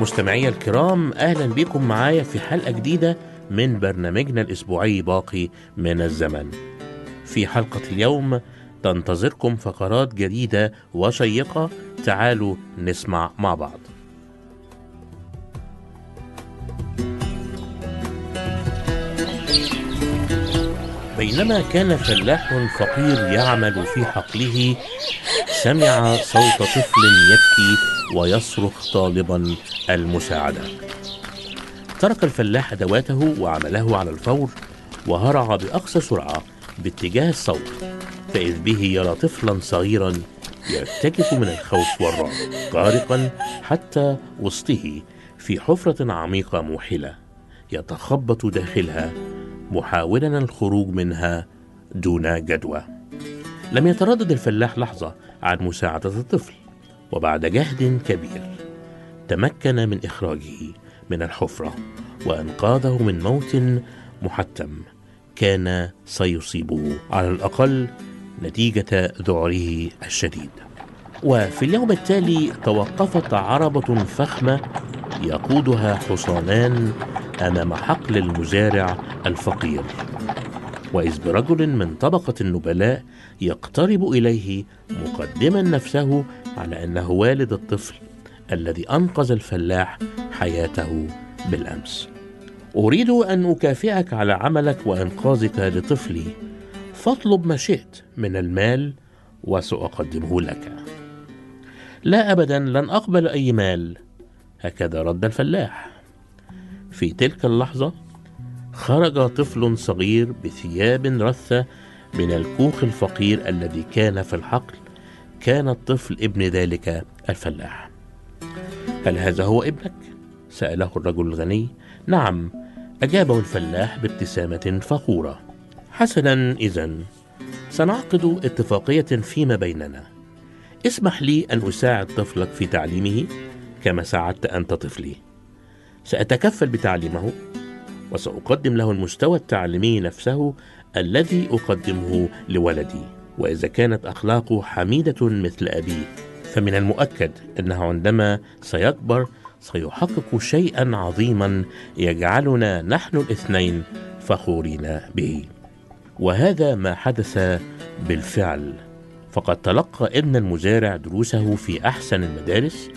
مستمعي الكرام أهلا بكم معايا في حلقة جديدة من برنامجنا الأسبوعي باقي من الزمن. في حلقة اليوم تنتظركم فقرات جديدة وشيقة تعالوا نسمع مع بعض. بينما كان فلاح فقير يعمل في حقله سمع صوت طفل يبكي ويصرخ طالبا المساعدة. ترك الفلاح أدواته وعمله على الفور وهرع بأقصى سرعة باتجاه الصوت فإذ به يرى طفلا صغيرا يرتجف من الخوف والرعب غارقا حتى وسطه في حفرة عميقة موحلة يتخبط داخلها. محاولا الخروج منها دون جدوى. لم يتردد الفلاح لحظة عن مساعدة الطفل وبعد جهد كبير تمكن من إخراجه من الحفرة وأنقاذه من موت محتم كان سيصيبه على الأقل نتيجة ذعره الشديد. وفي اليوم التالي توقفت عربة فخمة يقودها حصانان أمام حقل المزارع الفقير. وإذ برجل من طبقة النبلاء يقترب إليه مقدما نفسه على أنه والد الطفل الذي أنقذ الفلاح حياته بالأمس. أريد أن أكافئك على عملك وإنقاذك لطفلي. فاطلب ما شئت من المال وسأقدمه لك. لا ابدا لن أقبل أي مال. هكذا رد الفلاح. في تلك اللحظة خرج طفل صغير بثياب رثة من الكوخ الفقير الذي كان في الحقل. كان الطفل ابن ذلك الفلاح. هل هذا هو ابنك؟ سأله الرجل الغني. نعم أجابه الفلاح بابتسامة فخورة. حسنا اذا. سنعقد اتفاقية فيما بيننا. اسمح لي أن أساعد طفلك في تعليمه كما ساعدت أنت طفلي. سأتكفل بتعليمه وسأقدم له المستوى التعليمي نفسه الذي أقدمه لولدي. وإذا كانت أخلاقه حميدة مثل ابيه فمن المؤكد انه عندما سيكبر سيحقق شيئا عظيما يجعلنا نحن الاثنين فخورين به. وهذا ما حدث بالفعل. فقد تلقى ابن المزارع دروسه في أحسن المدارس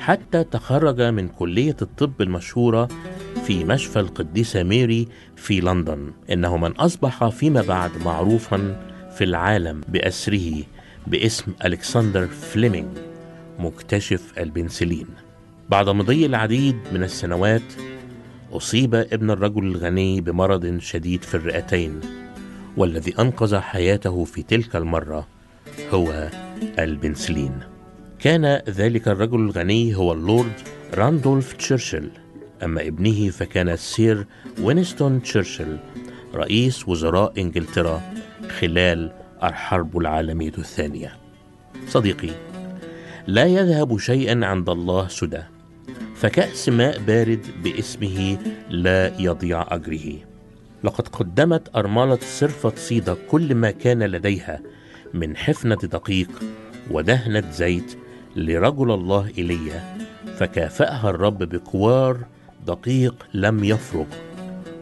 حتى تخرج من كلية الطب المشهورة في مشفى القديسة ميري في لندن. إنه من أصبح فيما بعد معروفا في العالم بأسره باسم ألكسندر فليمينج مكتشف البنسلين. بعد مضي العديد من السنوات أصيب ابن الرجل الغني بمرض شديد في الرئتين والذي أنقذ حياته في تلك المرة. هو البنسلين. كان ذلك الرجل الغني هو اللورد راندولف تشرشل. أما ابنه فكان سير وينستون تشرشل رئيس وزراء إنجلترا خلال الحرب العالمية الثانية. صديقي لا يذهب شيئا عند الله سدى فكأس ماء بارد باسمه لا يضيع أجره. لقد قدمت أرملة صرفة صيدا كل ما كان لديها من حفنة دقيق ودهنة زيت لرجل الله إيليا فكافأها الرب بكوار دقيق لم يفرغ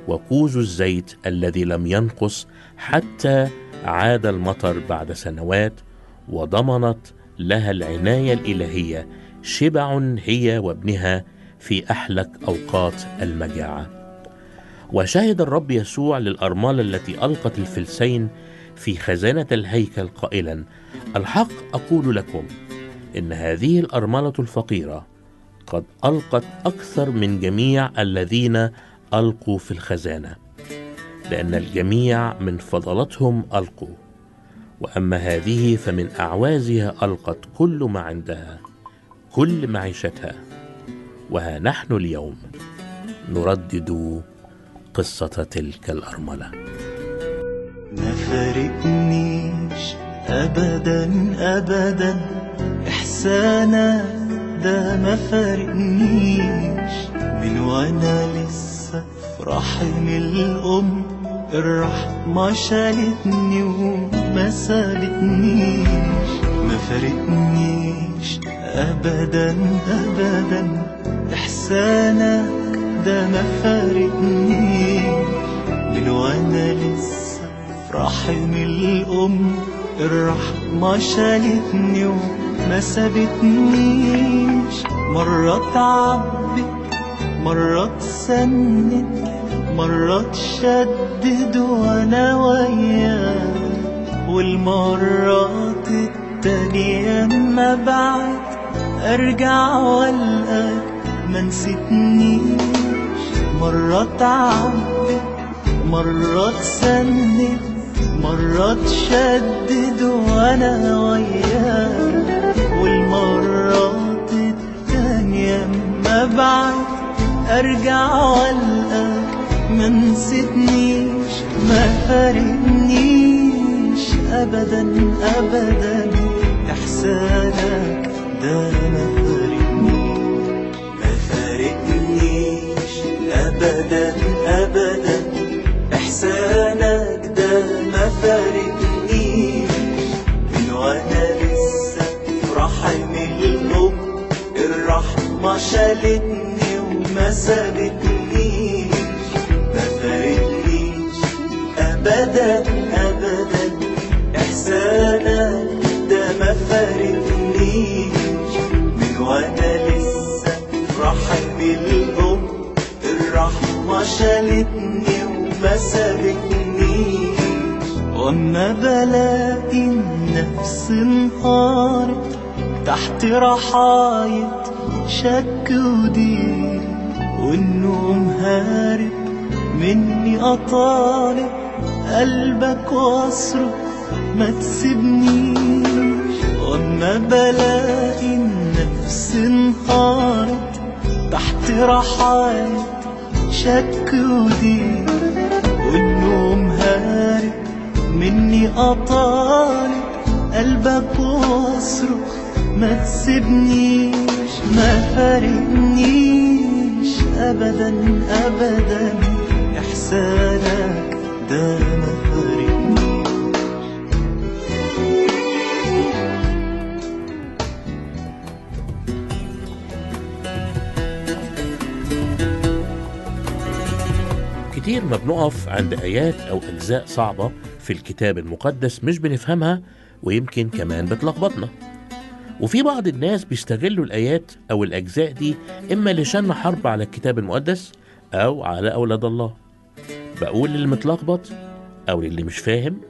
وكوز الزيت الذي لم ينقص حتى عاد المطر بعد سنوات وضمنت لها العناية الإلهية شبع هي وابنها في أحلك أوقات المجاعة. وشهد الرب يسوع للأرملة التي ألقت الفلسين في خزانة الهيكل قائلا الحق أقول لكم إن هذه الأرملة الفقيرة قد ألقت أكثر من جميع الذين ألقوا في الخزانة لأن الجميع من فضلتهم ألقوا وأما هذه فمن أعوازها ألقت كل ما عندها كل معيشتها وها نحن اليوم نردد قصة تلك الأرملة. ما فارقنيش أبدا أبدا. إحسانك ده ما فارقنيش. من وأنا لسه في رحم الأم الرحمة شالتني وما سابتنيش. ما فارقنيش أبدا أبدا. إحسانك ده ما فارقنيش. من وأنا لسه رحم الأم الرحمة شالتني وما سابتنيش. مرة تعبت مرة تسند مرة تشدد وأنا وياك والمرات التانية ما بعد أرجع والقاك ما نسيتنيش. مرة تعبت مرة تسند مرة تشدد وأنا وياك والمرات التانية ما بعد أرجع وألقاك. ما نسيتنيش ما فارقنيش ابدا ابدا. إحسانك ده ما فارقنيش ما فارقنيش ابدا ابدا. إحسانك ما فارقنيش من وأنا لسه في رحم الأم. الرحمة شالتني وما سابتنيش ما فارقنيش ابدا ابدا. احسانك ده ما فارقنيش من وأنا لسه في رحم الأم. الرحمة شالتني وما سابتنيش واما بلاقي النفس انهارت تحت رحاية شك ودين والنوم هارب مني أطالب قلبك واصرخ ما تسيبنيش. واما بلاقي النفس انهارت تحت رحاية شك ودين والنوم هارب مني أطالب قلبك واصرخ ما تسيبنيش ما فارقنيش. أبدا أبدا إحسانك ده ما فارقنيش كتير ما بنقف عند آيات أو أجزاء صعبة في الكتاب المقدس مش بنفهمها ويمكن كمان بتلخبطنا. وفي بعض الناس بيستغلوا الآيات أو الأجزاء دي إما لشن حرب على الكتاب المقدس أو على أولاد الله. بقول للي متلخبط أو للي مش فاهم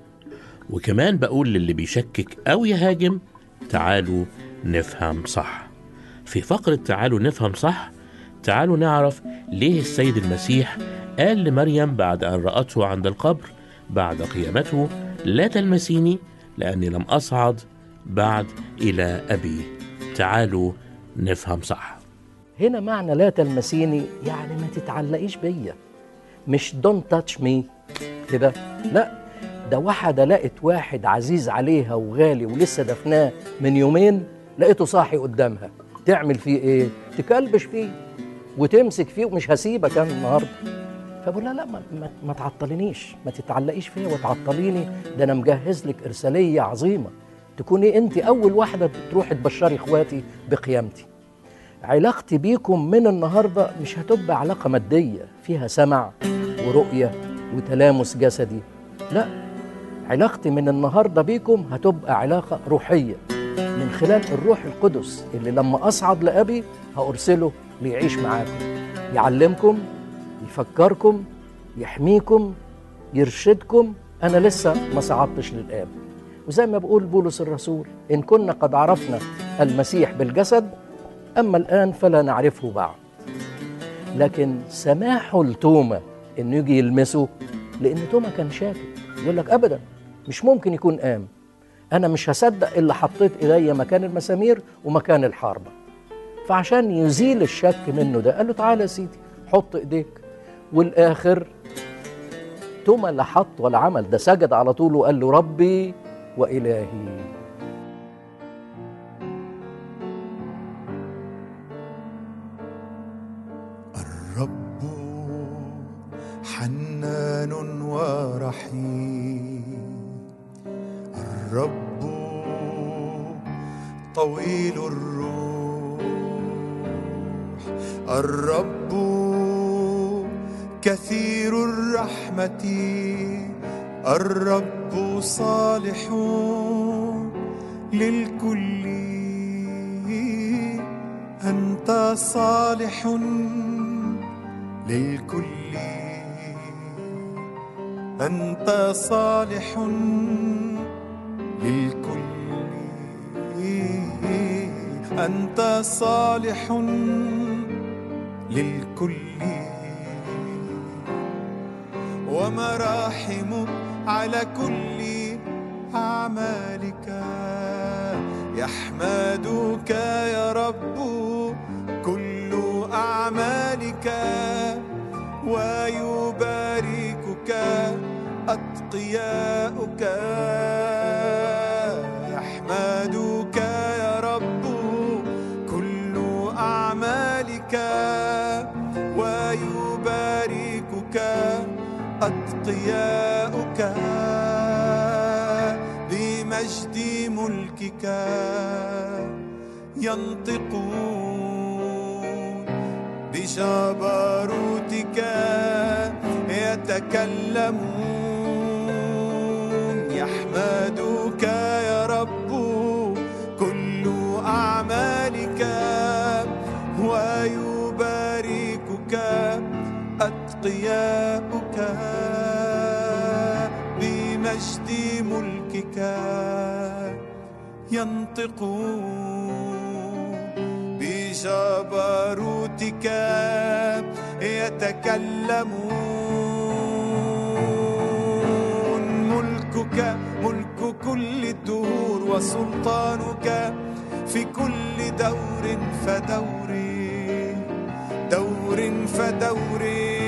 وكمان بقول للي بيشكك أو يهاجم تعالوا نفهم صح. في فقرة تعالوا نفهم صح تعالوا نعرف ليه السيد المسيح قال لمريم بعد أن رأته عند القبر بعد قيامته لا تلمسيني لأني لم أصعد بعد إلى أبي. تعالوا نفهم صح. هنا معنى لا تلمسيني يعني ما تتعلقيش بيا. مش don't touch me كده؟ لا. ده واحدة لقت واحد عزيز عليها وغالي ولسه دفناه من يومين لقيته صاحي قدامها. تعمل فيه إيه؟ تكلبش فيه وتمسك فيه ومش هسيبك أنا النهارده. فبقول لها لا ما, ما, تعطلينيش ما تتعلقيش فيا وتعطليني. ده أنا مجهز لك إرسالية عظيمة. تكوني أنت أول واحدة تروحي تبشري إخواتي بقيامتي. علاقتي بيكم من النهارده مش هتبقى علاقة مادية فيها سمع ورؤية وتلامس جسدي. لا علاقتي من النهارده بيكم هتبقى علاقة روحية. من خلال الروح القدس اللي لما أصعد لأبي هأرسله ليعيش معاكم. يعلمكم يفكركم يحميكم يرشدكم. أنا لسه ما صعدتش للآب. وزي ما بقول بولس الرسول إن كنا قد عرفنا المسيح بالجسد أما الآن فلا نعرفه بعد. لكن سماحه لتوما إنه يجي يلمسه لأن توما كان شاكك. يقول لك ابدا مش ممكن يكون قام أنا مش هصدق إلا حطيت ايديا مكان المسامير ومكان الحربه فعشان يزيل الشك منه ده قال له تعالى يا سيدي حط إيديك والآخر توما لا حط ولا عمل ده سجد على طول وقال له ربي وإلهي. الرب حنان ورحيم. الرب طويل الروح. الرب كثير الرحمة الرب صالح للكل. أنت صالح للكل. أنت صالح للكل. أنت صالح للكل. ومراحم على كل أعمالك. يحمدك يا رب كل أعمالك ويباركك أتقياؤك. أتقياؤك بمجد ملكك ينطقون بجبروتك يتكلمون يحمدك يا رب كل أعمالك ويباركك أتقياؤك بمجد ملكك ينطقون بجبروتك يتكلمون ملكك ملك كل الدهور وسلطانك في كل دور فدور دور فدور.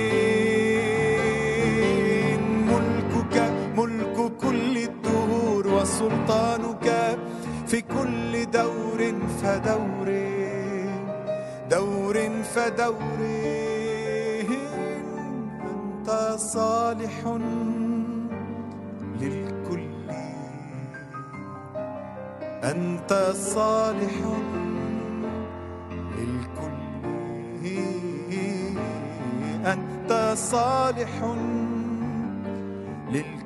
وسلطانك في كل دور فدور دور فدور. أنت صالح للكل. أنت صالح للكل. أنت صالح للكل.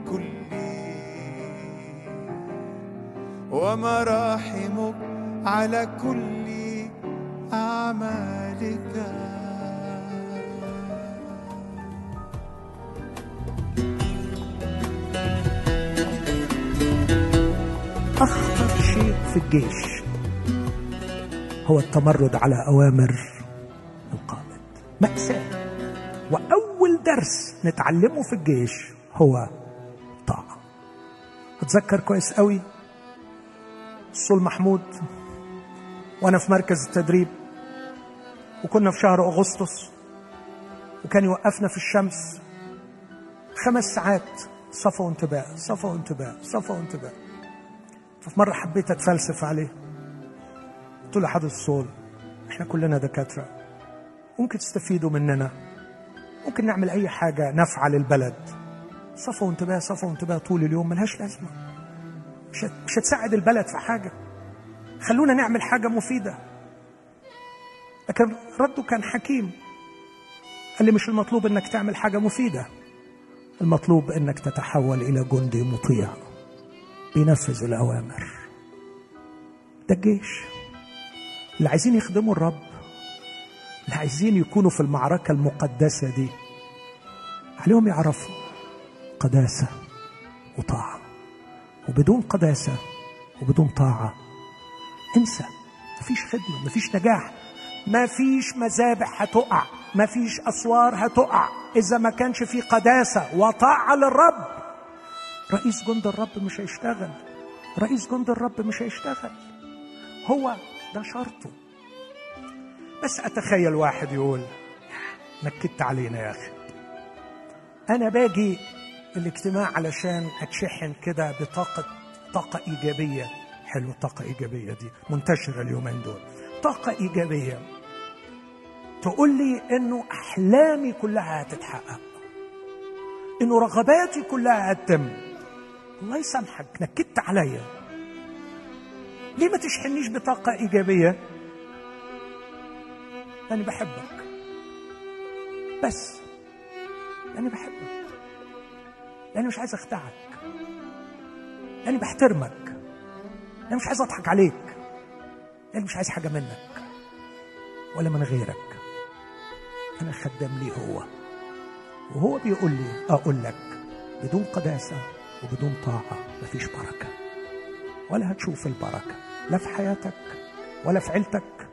ومراحمك على كل أعمالك. أخطر شيء في الجيش هو التمرد على أوامر القائد. مأساة. وأول درس نتعلمه في الجيش هو الطاعة أتذكر كويس قوي الصول محمود وأنا في مركز التدريب وكنا في شهر أغسطس وكان يوقفنا في الشمس. خمس ساعات صفا وانتباه صفا وانتباه صفا وانتباه. ففي مرة حبيت أتفلسف عليه. قلت له حضرة الصول إحنا كلنا دكاترة. ممكن تستفيدوا مننا؟ ممكن نعمل أي حاجة نافعة للبلد؟ صفا وانتباه صفا وانتباه طول اليوم ملهاش لازمة. مش هت- مش هتساعد البلد في حاجة. خلونا نعمل حاجة مفيدة. لكن رده كان حكيم. قال لي مش المطلوب إنك تعمل حاجة مفيدة. المطلوب إنك تتحول إلى جندي مطيع. بينفذ الأوامر. ده الجيش. اللي عايزين يخدموا الرب. اللي عايزين يكونوا في المعركة المقدسة دي. عليهم يعرفوا قداسة وطاعة. وبدون قداسة وبدون طاعة. انسى مفيش خدمة مفيش نجاح مفيش مذابح هتقع مفيش أسوار هتقع. إذا ما كانش في قداسة وطاعة للرب رئيس جند الرب مش هيشتغل. رئيس جند الرب مش هيشتغل. هو ده شرطه. بس أتخيل واحد يقول نكدت علينا يا أخي. أنا باجي الاجتماع علشان أتشحن كده بطاقة طاقة إيجابية. حلو طاقة إيجابية دي منتشرة اليومين دول. طاقة إيجابية. تقول لي إنه أحلامي كلها هتتحقق. إنه رغباتي كلها هتتم. الله يسامحك نكدت عليا. ليه ما تشحنيش بطاقة إيجابية؟ لأني بحبك. بس. لأني بحبك. لأني مش عايز أخدعك. لأني بحترمك. لأني مش عايز أضحك عليك. لأني مش عايز حاجة منك. ولا من غيرك. أنا خدام ليه هو؟ وهو بيقول لي أقول لك بدون قداسة وبدون طاعة مفيش بركة. ولا هتشوف البركة. لا في حياتك ولا في عيلتك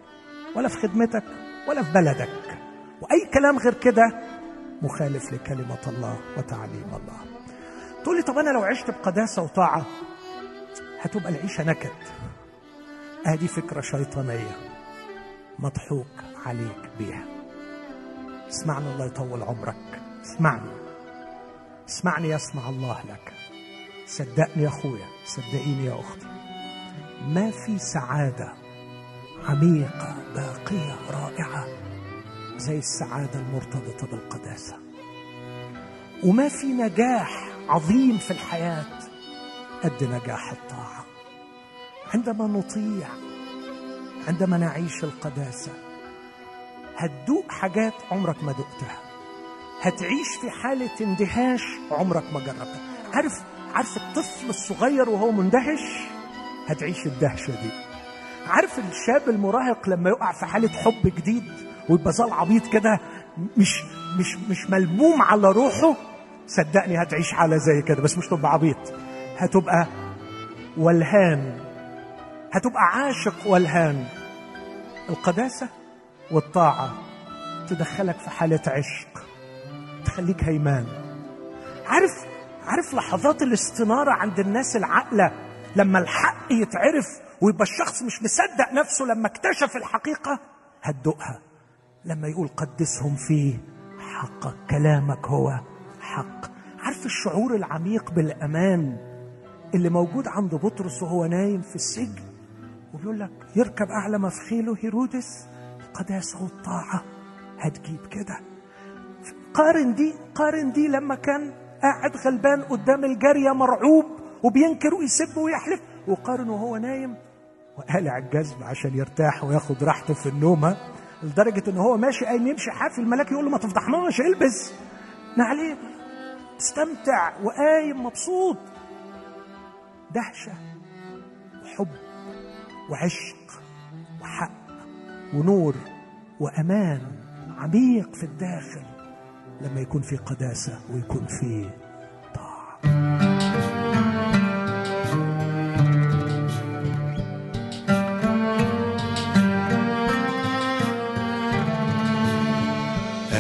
ولا في خدمتك ولا في بلدك. وأي كلام غير كده مخالف لكلمة الله وتعليم الله. تقول لي طب أنا لو عشت بقداسة وطاعة هتبقى العيشة نكد. هذه فكرة شيطانية مضحوك عليك بيها. اسمعني الله يطول عمرك. اسمعني. اسمعني يسمع الله لك. صدقني يا أخويا صدقيني يا أختي. ما في سعادة عميقة باقية رائعة زي السعادة المرتبطة بالقداسة. وما في نجاح عظيم في الحياة قد نجاح الطاعة. عندما نطيع عندما نعيش القداسة هتدوق حاجات عمرك ما دقتها. هتعيش في حالة اندهاش عمرك ما جربتها. عارف عارف الطفل الصغير وهو مندهش؟ هتعيش الدهشة دي. عارف الشاب المراهق لما يقع في حالة حب جديد ويبقى زي العبيط كده مش مش مش ملموم على روحه؟ صدقني هتعيش حالة زي كده بس مش تبقى عبيط. هتبقى ولهان. هتبقى عاشق ولهان. القداسة والطاعة تدخلك في حالة عشق تخليك هيمان. عارف عارف لحظات الاستنارة عند الناس العاقلة؟ لما الحق يتعرف ويبقى الشخص مش مصدق نفسه لما اكتشف الحقيقة هتدوقها. لما يقول قدسهم فيه حقك كلامك هو. حق عارف الشعور العميق بالأمان اللي موجود عند بطرس وهو نايم في السجن؟ وبيقول لك يركب أعلى مفخيله هيرودس القداسة والطاعة هتجيب كده. قارن دي قارن دي لما كان قاعد غلبان قدام الجارية مرعوب وبينكر ويسب ويحلف وقارن وهو نايم. وقالع الجزم عشان يرتاح وياخد راحته في النوم ها؟ لدرجة إن هو ماشي قايم يمشي حافي الملاك يقول له ما تفضحناش البس. نعليه استمتع وقايم مبسوط. دهشة وحب وعشق وحق ونور وأمان عميق في الداخل لما يكون في قداسة ويكون في طاعة.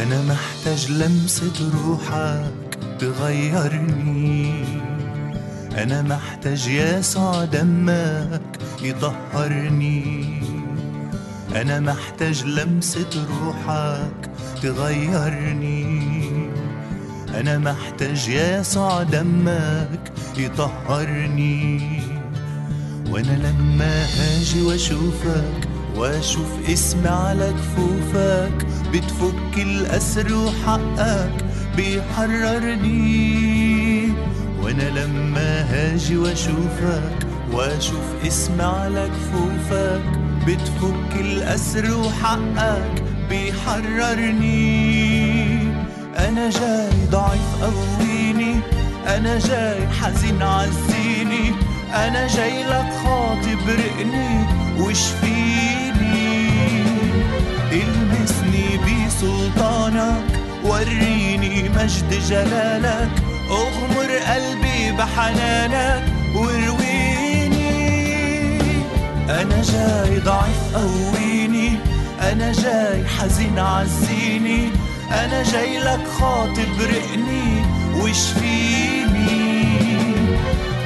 أنا محتاج لمسة روحك تغيرني أنا محتاج يسوع دمك يطهرني. أنا محتاج لمسة روحك تغيرني. أنا محتاج يسوع دمك يطهرني. وأنا لما هاجي وأشوفك وأشوف اسمي على كفوفك بتفك الأسر وحقك بيحررني. وأنا لما هاجي وأشوفك وأشوف اسمي على كفوفك بتفك الأسر وحقك بيحررني. أنا جاي ضعيف قويني أنا جاي حزين عزيني أنا جاي لك خاطب رقني وشفيني. المسني بسلطانك وريني مجد جلالك اغمر قلبي بحنانك وارويني أنا جاي ضعيف قويني أنا جاي حزين عزيني أنا جاي لك خاطب رقني وشفيني.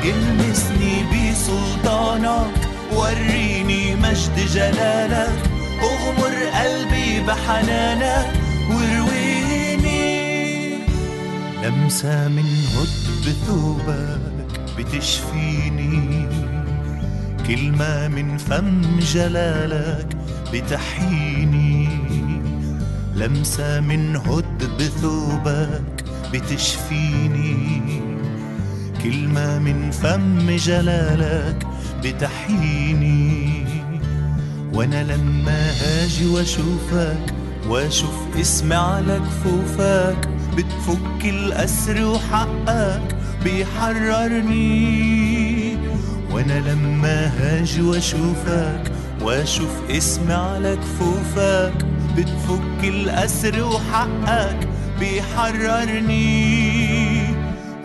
المسني بسلطانك وريني مجد جلالك اغمر قلبي بحنانك وارويني لمسة من هد بثوبك بتشفيني. كلمة من فم جلالك بتحييني. لمسة من هد بثوبك بتشفيني. كلمة من فم جلالك بتحييني. وأنا لما هاجي وأشوفك وأشوف اسمي على كفوفك بتفك الأسر وحقك بيحررني. وأنا لما هاجي وأشوفك وأشوف اسمي على كفوفك بتفك الأسر وحقك بيحررني.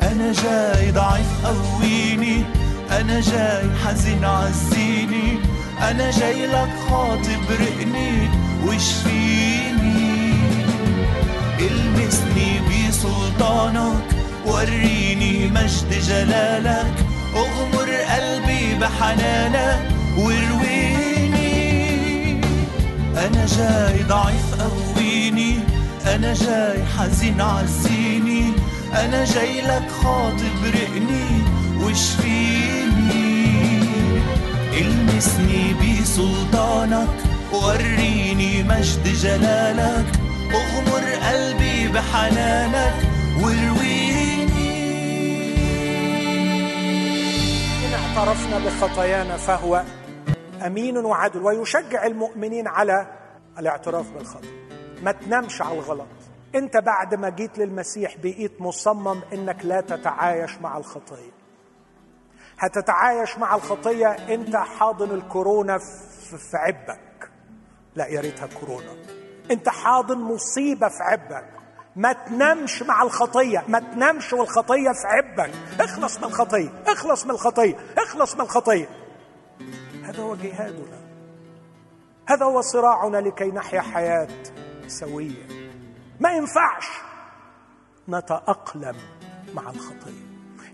أنا جاي ضعيف قويني أنا جاي حزين عزيني أنا جاي لك خاطب رقني واشفيني بسلطانك وريني مجد جلالك. أغمر قلبي بحنانك وارويني أنا جاي ضعيف قويني أنا جاي حزين عزيني. أنا جاي لك خاطب رقني واشفيني المسني بسلطانك وريني مجد جلالك. أغمر قلبي بحنانك إن اعترفنا بخطايانا فهو أمين وعدل ويشجع المؤمنين على الاعتراف بالخطأ. ما تنامش على الغلط. أنت بعد ما جيت للمسيح بقيت مصمم أنك لا تتعايش مع الخطية. هتتعايش مع الخطية أنت حاضن الكورونا في عبك. لا يا ريتها كورونا. أنت حاضن مصيبة في عبك. ما تنامش مع الخطية ما تنامش والخطية في عبك. اخلص من الخطية اخلص من الخطية اخلص من الخطية. هذا هو جهادنا. هذا هو صراعنا لكي نحيا حياة سوية. ما ينفعش نتأقلم مع الخطية.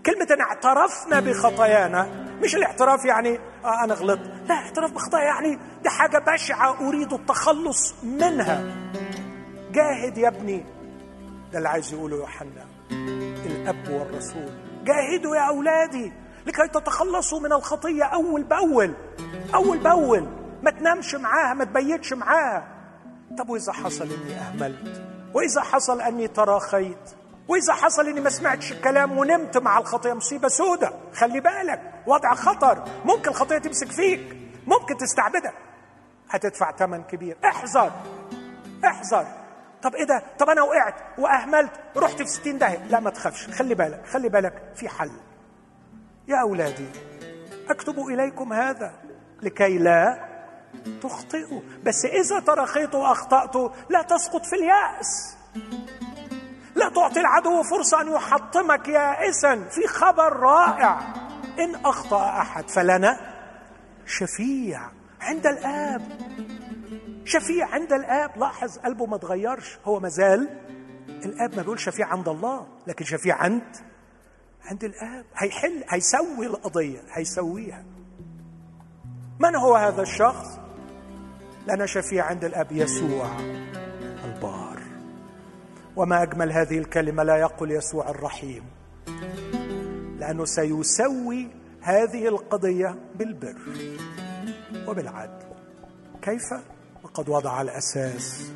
كلمة إن اعترفنا بخطايانا مش الاعتراف يعني آه أنا غلطت. لا اعتراف بخطايا يعني دي حاجة بشعة أريد التخلص منها. جاهد يا ابني. ده اللي عايز يقوله يوحنا الأب والرسول. جاهدوا يا أولادي لكي تتخلصوا من الخطية أول بأول أول بأول. ما تنامش معاها ما تبيتش معاها. طب وإذا حصل إني أهملت؟ وإذا حصل أني تراخيت؟ وإذا حصل إني ما سمعتش الكلام ونمت مع الخطية مصيبة سودة؟ خلي بالك وضع خطر. ممكن الخطية تمسك فيك ممكن تستعبدك. هتدفع ثمن كبير. احذر احذر. طب إيه ده؟ طب أنا وقعت وأهملت رحت في ستين داهية. لا ما تخافش. خلي بالك خلي بالك في حل. يا أولادي أكتب إليكم هذا لكي لا تخطئوا. بس إذا ترخيت وأخطأت لا تسقط في اليأس. لا تعطي العدو فرصة أن يحطمك يائسا. في خبر رائع. إن أخطأ أحد فلنا شفيع. عند الآب. شفيع عند الآب. لاحظ قلبه ما اتغيرش هو مازال الآب ما بيقول شفيع عند الله لكن شفيع عند عند الآب. هيحل هيسوي القضية هيسويها. من هو هذا الشخص؟ لنا شفيع عند الآب يسوع البار. وما أجمل هذه الكلمة لا يقول يسوع الرحيم. لأنه سيسوي هذه القضية بالبر وبالعدل. كيف؟ وقد وضع الأساس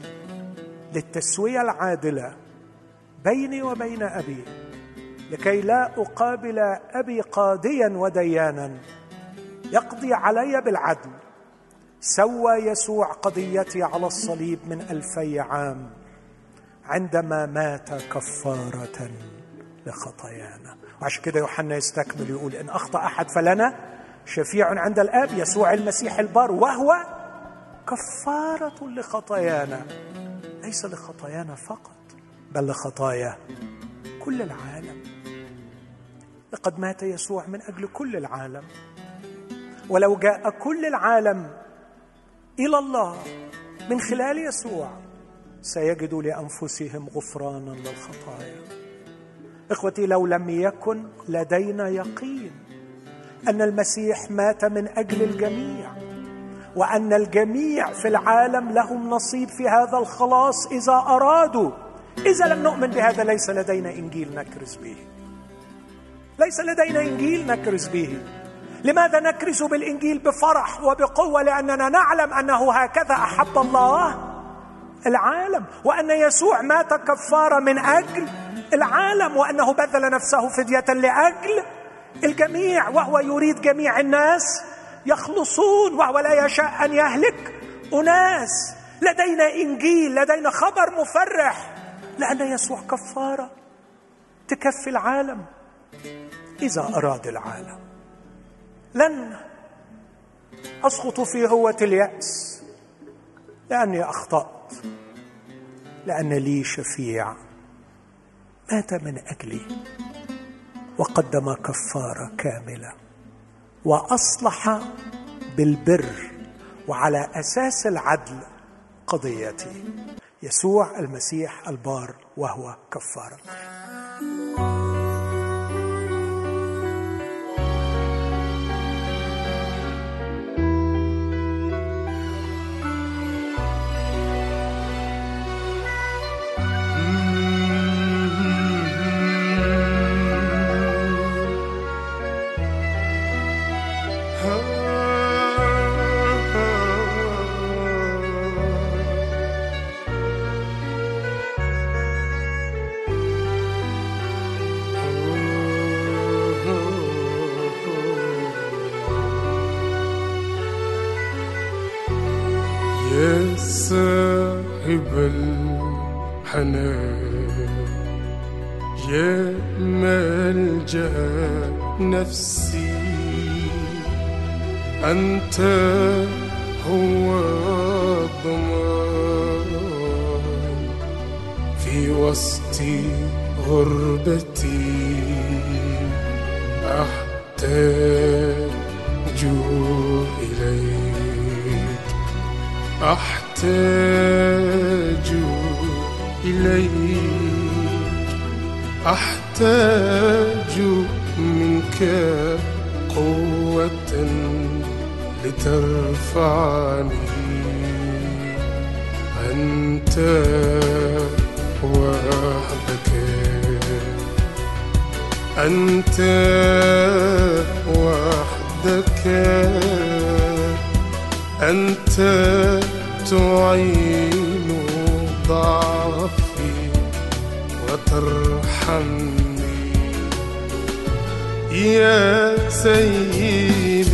للتسوية العادلة بيني وبين أبي لكي لا أقابل أبي قاضيا وديانا. يقضي علي بالعدل. سوى يسوع قضيتي على الصليب من ألفي عام عندما مات كفارة لخطايانا. وعشان كده يوحنا يستكمل يقول إن أخطأ أحد فلنا شفيع عند الآب يسوع المسيح البار وهو كفارة لخطايانا. ليس لخطايانا فقط بل لخطايا كل العالم. لقد مات يسوع من أجل كل العالم. ولو جاء كل العالم إلى الله من خلال يسوع سيجدوا لأنفسهم غفرانا للخطايا. إخوتي لو لم يكن لدينا يقين أن المسيح مات من أجل الجميع وأن الجميع في العالم لهم نصيب في هذا الخلاص إذا أرادوا. إذا لم نؤمن بهذا ليس لدينا إنجيل نكرز به. ليس لدينا إنجيل نكرز به. لماذا نكرز بالإنجيل؟ بفرح وبقوة لأننا نعلم أنه هكذا أحب الله. العالم وأن يسوع مات كفاره من أجل العالم وأنه بذل نفسه فدية لأجل الجميع وهو يريد جميع الناس. يخلصون وهو لا يشاء أن يهلك. أناس لدينا إنجيل لدينا خبر مفرح. لأن يسوع كفارة تكفي العالم. إذا أراد العالم. لن أسقط في هوه اليأس. لأني أخطأت. لأن لي شفيع. مات من أجلي. وقدم كفارة كاملة. وأصلح بالبر وعلى أساس العدل قضيتي. يسوع المسيح البار وهو كفارة. أنت وحدك. أنت تعين ضعفي وترحمني. يا سيدي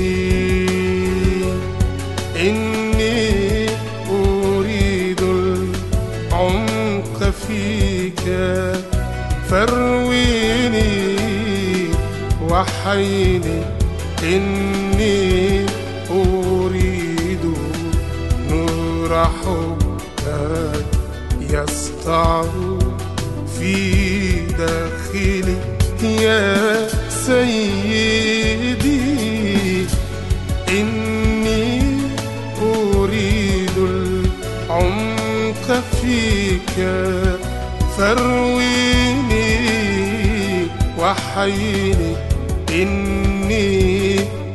إني أريد العمق فيك. فارويني وحيني إني أريد نور حبك يسطع في داخلي يا سيدي. إني أريد العمق فيك فارويني وحيني.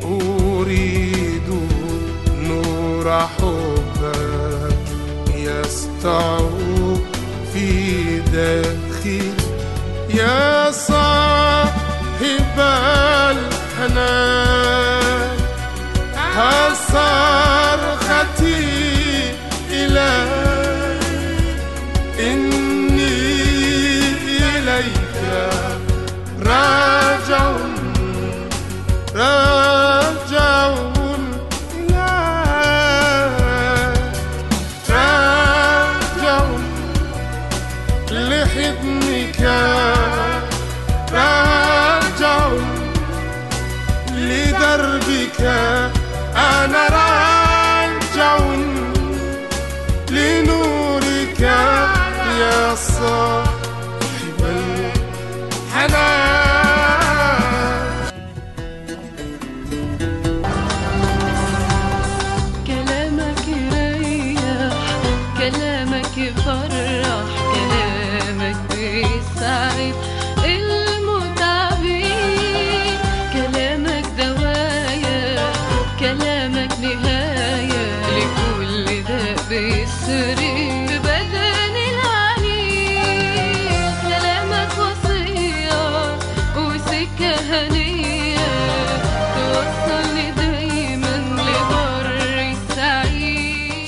أريد نور حبك يسطع في داخلي. يا صاحب الحنان ها راجع إليك راجع لحضنك راجع لدربك. أنا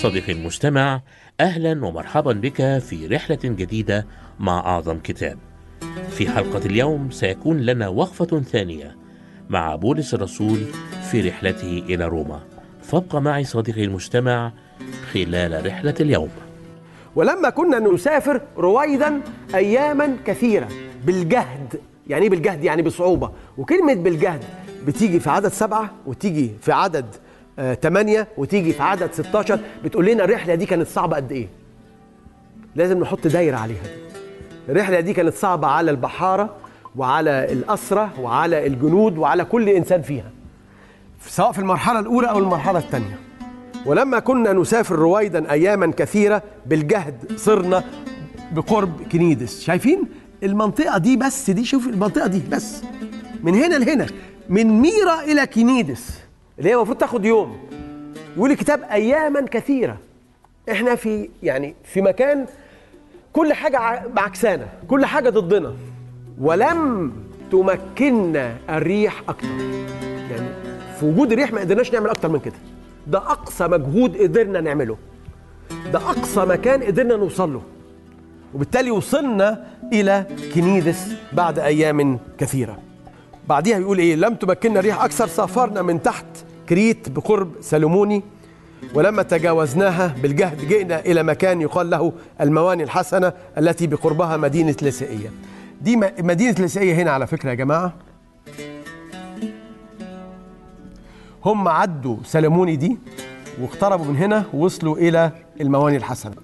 صديقي المستمع أهلا ومرحبا بك في رحلة جديدة مع أعظم كتاب. في حلقة اليوم سيكون لنا وقفة ثانية مع بولس الرسول في رحلته إلى روما. فابقى معي صديقي المستمع خلال رحلة اليوم. ولما كنا نسافر رويدا اياما كثيرة بالجهد يعني إيه بالجهد؟ يعني بصعوبة. وكلمة بالجهد بتيجي في عدد سبعة وتيجي في عدد آه، ثمانية وتيجي في عدد 16 بتقول لنا الرحلة دي كانت صعبة قد إيه؟ لازم نحط دايرة عليها. الرحلة دي كانت صعبة على البحارة وعلى الاسرى وعلى الجنود وعلى كل إنسان فيها. سواء في المرحلة الأولى أو المرحلة الثانية. ولما كنا نسافر رويدا أياما كثيرة بالجهد صرنا بقرب كنيدس. شايفين؟ المنطقة دي بس دي شوف المنطقة دي بس. من هنا لهنا من ميرا إلى كنيدس. اللي هي المفروض تاخد يوم. يقول الكتاب اياما كثيرة. إحنا في يعني في مكان كل حاجة ع- معكسانه كل حاجة ضدنا. ولم تمكننا الريح أكتر. يعني في وجود الريح ما قدرناش نعمل أكتر من كده. ده أقصى مجهود قدرنا نعمله. ده أقصى مكان قدرنا نوصل له. وبالتالي وصلنا إلى كنيدس بعد أيام كثيرة. بعديها يقول إيه؟ لم تمكننا الريح أكثر. سافرنا من تحت كريت بقرب سلموني ولما تجاوزناها بالجهد جئنا إلى مكان يقال له المواني الحسنة التي بقربها مدينة ليسئيه دي م- مدينة ليسئيه هنا على فكرة يا جماعة. هم عدوا سلموني دي واقتربوا من هنا ووصلوا إلى المواني الحسنة.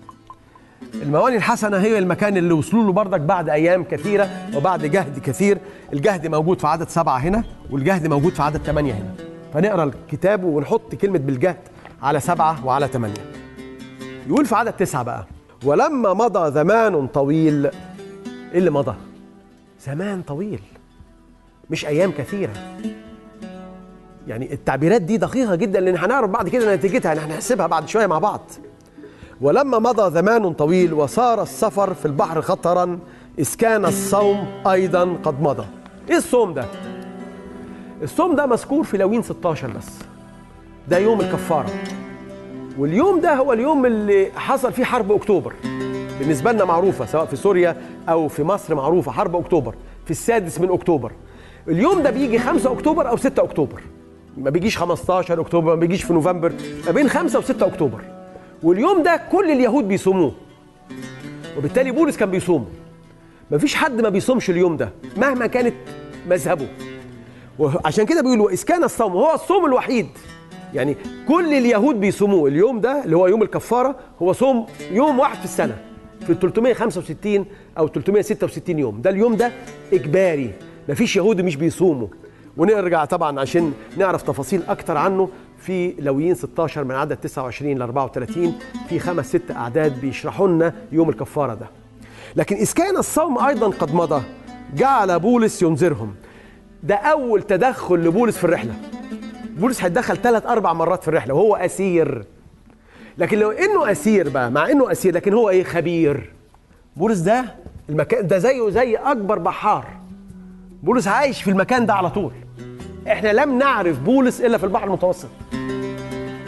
المواني الحسنة هي المكان اللي وصلوا له بردك بعد أيام كثيرة وبعد جهد كثير. الجهد موجود في عدد سبعة هنا والجهد موجود في عدد ثمانيه هنا. فنقرأ الكتاب ونحط كلمة بالجهد على سبعة وعلى ثمانية يقول في عدد تسعة بقى ولما مضى زمان طويل إيه اللي مضى؟ زمان طويل مش أيام كثيرة يعني التعبيرات دي دقيقة جدا لأن هنعرف بعد كده نتيجتها يعني هنحسبها بعد شوية مع بعض ولما مضى زمان طويل وصار السفر في البحر خطرا إذ كان الصوم أيضا قد مضى إيه الصوم ده؟ الصوم ده مذكور في لوين 16 بس. ده يوم الكفارة. واليوم ده هو اليوم اللي حصل فيه حرب أكتوبر. بالنسبة لنا معروفة سواء في سوريا أو في مصر معروفة حرب أكتوبر. في السادس من أكتوبر. اليوم ده بيجي 5 أكتوبر أو 6 أكتوبر. ما بيجيش 15 أكتوبر ما بيجيش في نوفمبر. ما بين 5 و6 أكتوبر. واليوم ده كل اليهود بيصوموه. وبالتالي بولس كان بيصوم. مفيش حد ما بيصومش اليوم ده مهما كانت مذهبه. وعشان كده بيقولوا إذ كان الصوم هو الصوم الوحيد. يعني كل اليهود بيصوموه. اليوم ده اللي هو يوم الكفارة هو صوم يوم واحد في السنة في ال 365 أو 366 يوم. ده اليوم ده إجباري. مفيش يهودي مش بيصوموا. ونرجع طبعا عشان نعرف تفاصيل أكتر عنه. في لويين 16 من عدد 29 ل 34 في خمس ست أعداد بيشرحوا لنا يوم الكفارة ده. لكن إذ كان الصوم أيضا قد مضى. جعل بولس ينذرهم. ده أول تدخل لبولس في الرحلة. بولس هيتدخل ثلاث أربع مرات في الرحلة وهو أسير. لكن لو إنه أسير بقى مع إنه أسير لكن هو إيه؟ خبير. بولس ده المكان ده زيه زي أكبر بحار. بولس عايش في المكان ده على طول. إحنا لم نعرف بولس إلا في البحر المتوسط.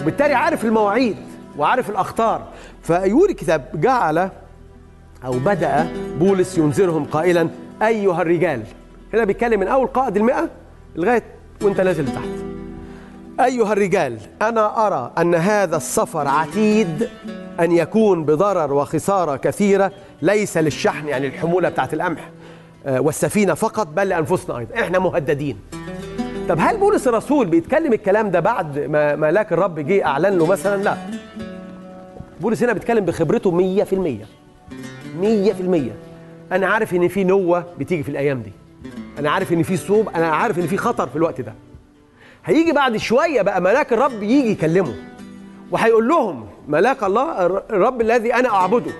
وبالتالي عارف المواعيد وعارف الأخطار. فيقول الكتاب جعل أو بدأ بولس ينذرهم قائلا أيها الرجال. هنا بيتكلم من أول قائد المئة لغاية وانت نازل لتحت. أيها الرجال أنا أرى أن هذا السفر عتيد أن يكون بضرر وخسارة كثيرة ليس للشحن يعني الحمولة بتاعت القمح آه، والسفينة فقط بل لأنفسنا أيضا. إحنا مهددين. طب هل بولس الرسول بيتكلم الكلام ده بعد ما ملاك الرب جه أعلن له مثلا؟ لا. بولس هنا بيتكلم بخبرته 100% 100% أنا عارف إن في نوة بتيجي في الأيام دي. أنا عارف إن في صوب أنا عارف إن في خطر في الوقت ده. هيجي بعد شوية بقى ملاك الرب يجي يكلمه وهيقول لهم ملاك الله الر- الرب الذي أنا أعبده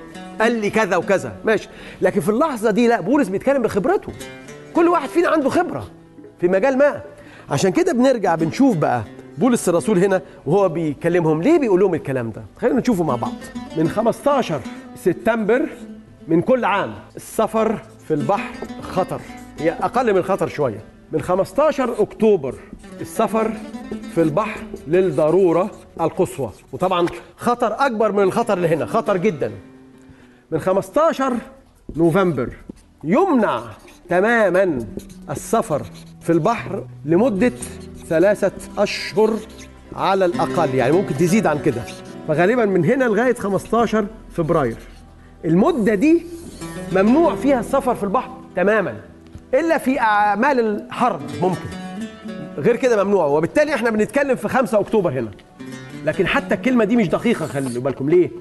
قال لي كذا وكذا. ماشي. لكن في اللحظة دي لا بولس بيتكلم بخبرته. كل واحد فينا عنده خبرة في مجال ما. عشان كده بنرجع بنشوف بقى بولس الرسول هنا وهو بيكلمهم. ليه بيقول لهم الكلام ده؟ خلينا نشوفه مع بعض. من 15 سبتمبر من كل عام السفر في البحر خطر. هي أقل من الخطر شوية. من 15 أكتوبر السفر في البحر للضرورة القصوى. وطبعا خطر أكبر من الخطر اللي هنا خطر جدا. من 15 نوفمبر يمنع تماما السفر في البحر لمدة ثلاثة أشهر على الأقل. يعني ممكن تزيد عن كده. فغالبا من هنا لغاية 15 فبراير. المدة دي ممنوع فيها السفر في البحر تماما. إلا في أعمال الحرب ممكن. غير كده ممنوع. وبالتالي إحنا بنتكلم في 5 أكتوبر هنا. لكن حتى الكلمة دي مش دقيقة خلي بالكم. ليه؟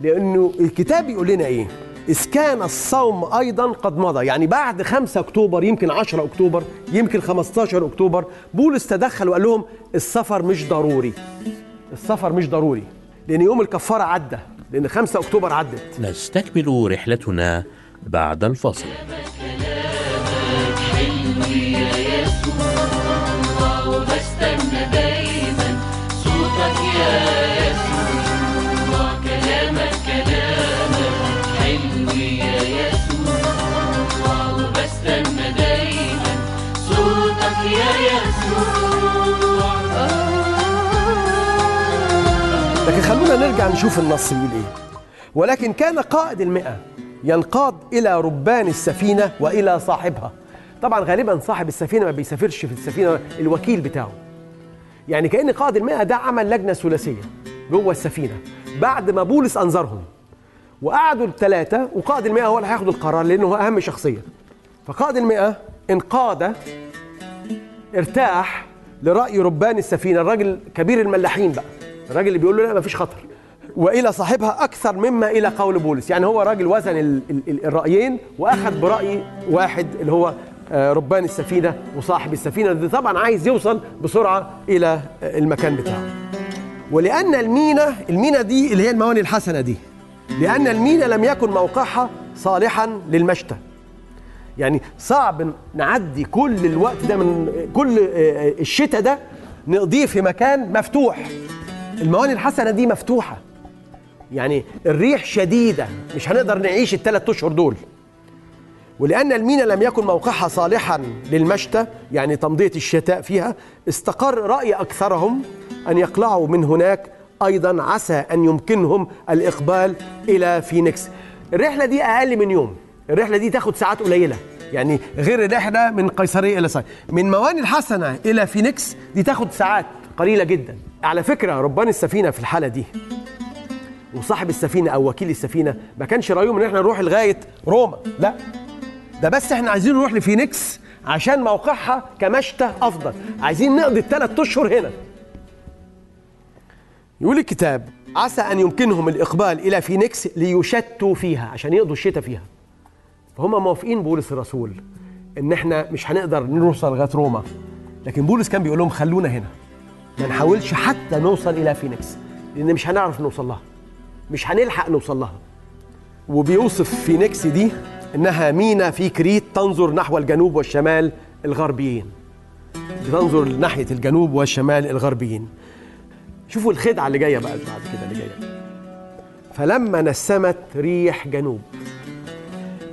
لأنه الكتاب يقول لنا إيه؟ إذ كان الصوم أيضا قد مضى. يعني بعد 5 أكتوبر يمكن 10 أكتوبر يمكن 15 أكتوبر بولس تدخل وقال لهم السفر مش ضروري. السفر مش ضروري. لأن يوم الكفارة عدى. لأن 5 أكتوبر عدت. نستكمل رحلتنا بعد الفاصل. خلونا نرجع نشوف النص بيقول إيه. ولكن كان قائد المئة ينقاد إلى ربان السفينة وإلى صاحبها. طبعا غالبا صاحب السفينة ما بيسافرش في السفينة الوكيل بتاعه. يعني كأن قائد المئة ده عمل لجنة ثلاثية جوه السفينة بعد ما بولس أنظرهم وقعدوا الثلاثة وقائد المئة هو اللي هياخد القرار لأنه هو أهم شخصية فقائد المئة انقاد ارتاح لرأي ربان السفينة الراجل كبير الملاحين بقى. الراجل اللي بيقول له لا مفيش خطر. وإلى صاحبها أكثر مما إلى قول بولس. يعني هو راجل وزن ال ال ال الرأيين وأخذ برأي واحد اللي هو آه، ربان السفينة وصاحب السفينة اللي طبعا عايز يوصل بسرعة إلى آه، المكان بتاعه. ولأن المينا المينا دي اللي هي المواني الحسنة دي لأن المينا لم يكن موقعها صالحا للمشتى. يعني صعب نعدي كل الوقت ده من كل آه، الشتاء ده نقضيه في مكان مفتوح. المواني الحسنة دي مفتوحة. يعني الريح شديدة مش هنقدر نعيش الثلاث أشهر دول. ولأن المينا لم يكن موقعها صالحا للمشتى يعني تمضية الشتاء فيها استقر رأي أكثرهم أن يقلعوا من هناك أيضا عسى أن يمكنهم الإقبال إلى فينيكس. الرحلة دي أقل من يوم. الرحلة دي تاخد ساعات قليلة. يعني غير الرحلة من قيصرية إلى صحيح. من مواني الحسنة إلى فينيكس دي تاخد ساعات قليلة جدا. على فكرة ربان السفينة في الحالة دي وصاحب السفينة أو وكيل السفينة ما كانش رأيهم إن إحنا نروح لغاية روما لا. ده بس إحنا عايزين نروح لفينيكس عشان موقعها كمشتى أفضل. عايزين نقضي الثلاث أشهر هنا. يقول الكتاب عسى أن يمكنهم الإقبال إلى فينيكس ليشتوا فيها عشان يقضوا الشتاء فيها. فهم موافقين بولس الرسول إن إحنا مش هنقدر نوصل لغاية روما. لكن بولس كان بيقول لهم خلونا هنا. ما نحاولش حتى نوصل إلى فينيكس لأن مش هنعرف نوصل لها مش هنلحق نوصل لها. وبيوصف فينيكس دي إنها مينا في كريت تنظر نحو الجنوب والشمال الغربيين. بتنظر ناحية الجنوب والشمال الغربيين. شوفوا الخدعة اللي جاية بقى بعد كده اللي جاية. فلما نسمت ريح جنوب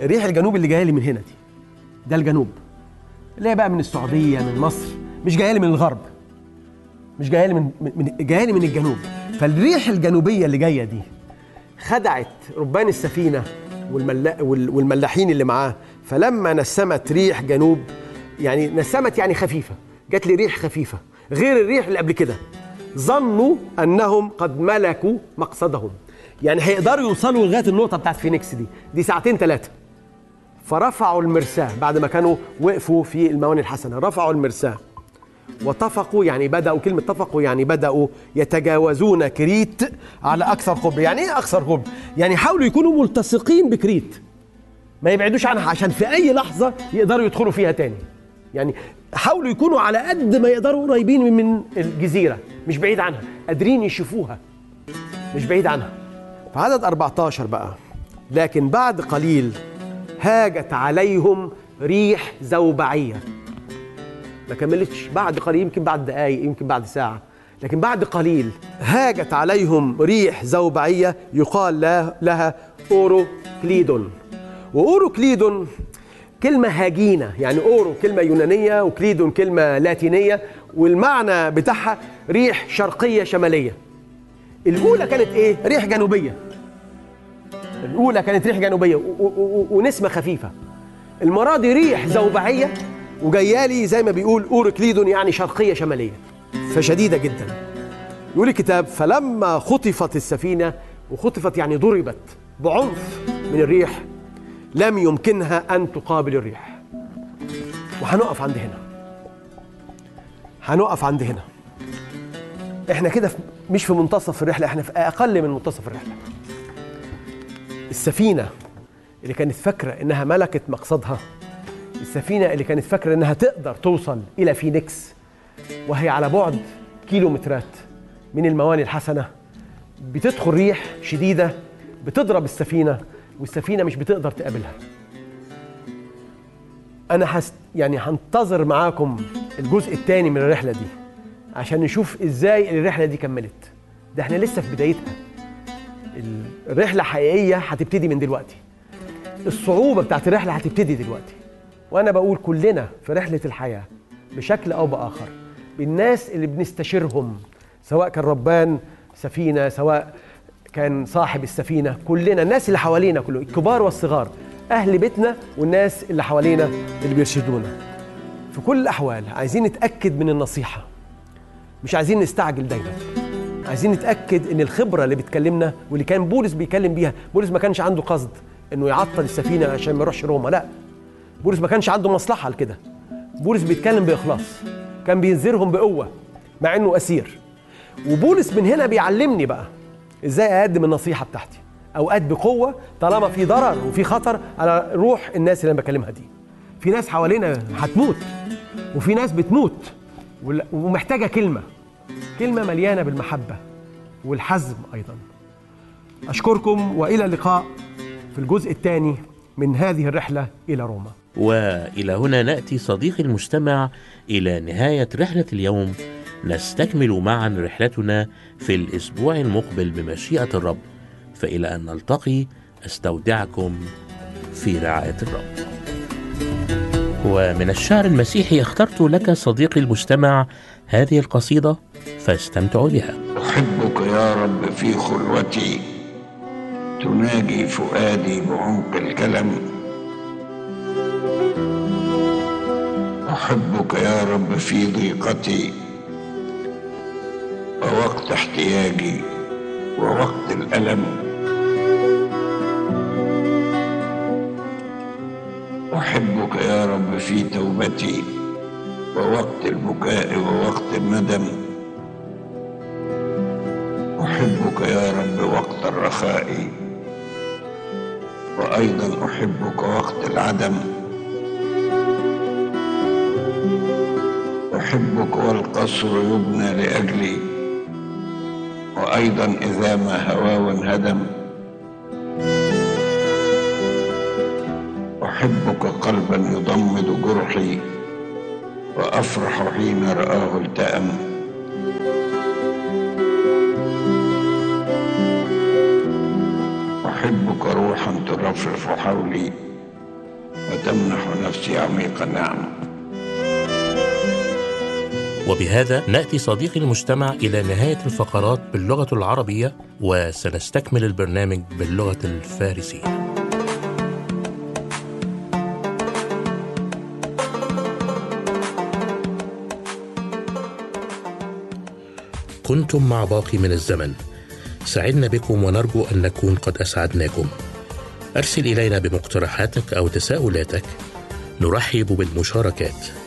الريح الجنوب اللي جاية لي من هنا دي ده الجنوب. اللي هي بقى من السعودية من مصر مش جاية لي من الغرب. مش جاية لي من, من جاية لي من الجنوب. فالريح الجنوبية اللي جاية دي خدعت ربان السفينة والملا وال- والملاحين اللي معاه. فلما نسمت ريح جنوب يعني نسمت يعني خفيفة. جات لي ريح خفيفة. غير الريح اللي قبل كده. ظنوا أنهم قد ملكوا مقصدهم. يعني هيقدروا يوصلوا لغاية النقطة بتاعت فينيكس دي. دي ساعتين ثلاثة فرفعوا المرساه. بعد ما كانوا وقفوا في الموانئ الحسنة. رفعوا المرساه. واتفقوا يعني بدأوا كلمة اتفقوا يعني بدأوا يتجاوزون كريت على أكثر قرب يعني إيه أكثر قرب؟ يعني حاولوا يكونوا ملتصقين بكريت. ما يبعدوش عنها عشان في أي لحظة يقدروا يدخلوا فيها تاني. يعني حاولوا يكونوا على قد ما يقدروا قريبين من الجزيرة مش بعيد عنها قادرين يشوفوها مش بعيد عنها. في عدد 14 بقى لكن بعد قليل هاجت عليهم ريح زوبعية. ما كملتش. بعد قليل يمكن بعد دقايق يمكن بعد ساعة. لكن بعد قليل هاجت عليهم ريح زوبعية يقال له- لها أوروكليدون. وأوروكليدون كلمة هاجينة يعني أورو كلمة يونانية وكليدون كلمة لاتينية والمعنى بتاعها ريح شرقية شمالية. الأولى كانت إيه؟ ريح جنوبية. الأولى كانت ريح جنوبية ونسمة خفيفة. المرة دي ريح زوبعية وجايالي زي ما بيقول أوركليدون يعني شرقية شمالية فشديدة جدا. يقول الكتاب فلما خطفت السفينة وخطفت يعني ضربت بعنف من الريح لم يمكنها أن تقابل الريح. وهنقف عند هنا. هنقف عند هنا. إحنا كده مش في منتصف الرحلة إحنا في أقل من منتصف الرحلة. السفينة اللي كانت فاكرة إنها ملكت مقصدها السفينة اللي كانت فاكرة إنها تقدر توصل إلى فينيكس وهي على بعد كيلومترات من الموانئ الحسنة. بتدخل ريح شديدة بتضرب السفينة والسفينة مش بتقدر تقابلها. أنا حست يعني هنتظر معاكم الجزء الثاني من الرحلة دي عشان نشوف إزاي الرحلة دي كملت. ده إحنا لسه في بدايتها. الرحلة حقيقية هتبتدي من دلوقتي. الصعوبة بتاعت الرحلة هتبتدي دلوقتي. وأنا بقول كلنا في رحلة الحياة بشكل أو بآخر بالناس اللي بنستشيرهم سواء كان ربان سفينة سواء كان صاحب السفينة كلنا الناس اللي حوالينا كله الكبار والصغار أهل بيتنا والناس اللي حوالينا اللي بيرشدونا. في كل الأحوال عايزين نتأكد من النصيحة مش عايزين نستعجل دايما. عايزين نتأكد إن الخبرة اللي بتكلمنا واللي كان بولس بيكلم بيها بولس ما كانش عنده قصد إنه يعطل السفينة عشان ما يروحش روما لا. بولس ما كانش عنده مصلحة لكده بولس بيتكلم بإخلاص. كان بينذرهم بقوة مع إنه أسير. وبولس من هنا بيعلمني بقى إزاي أقدم النصيحة بتاعتي. أوقات بقوة طالما في ضرر وفي خطر على روح الناس اللي أنا بكلمها دي. في ناس حوالينا هتموت وفي ناس بتموت ومحتاجة كلمة. كلمة مليانة بالمحبة والحزم أيضا. أشكركم وإلى اللقاء في الجزء الثاني من هذه الرحلة إلى روما. وإلى هنا نأتي صديقي المستمع إلى نهاية رحلة اليوم. نستكمل معا رحلتنا في الأسبوع المقبل بمشيئة الرب. فإلى أن نلتقي أستودعكم في رعاية الرب. ومن الشعر المسيحي اخترت لك صديقي المستمع هذه القصيدة فاستمتعوا بها. أحبك يا رب في خلوتي. تناجي فؤادي بعمق الكلم. أحبك يا رب في ضيقتي ووقت احتياجي ووقت الألم. أحبك يا رب في توبتي ووقت البكاء ووقت الندم. أحبك يا رب وقت الرخاء وأيضا أحبك وقت العدم. أحبك والقصر يبنى لأجلي. وأيضا إذا ما هواه انهدم أحبك قلبا يضمد جرحي. وأفرح حين رآه التأم. أحبك روحا ترفرف حولي. وتمنح نفسي عميق النعمه وبهذا نأتي صديقي المجتمع إلى نهاية الفقرات باللغة العربية وسنستكمل البرنامج باللغة الفارسية. كنتم مع باقي من الزمن. سعدنا بكم ونرجو أن نكون قد أسعدناكم. أرسل إلينا بمقترحاتك أو تساؤلاتك. نرحب بالمشاركات.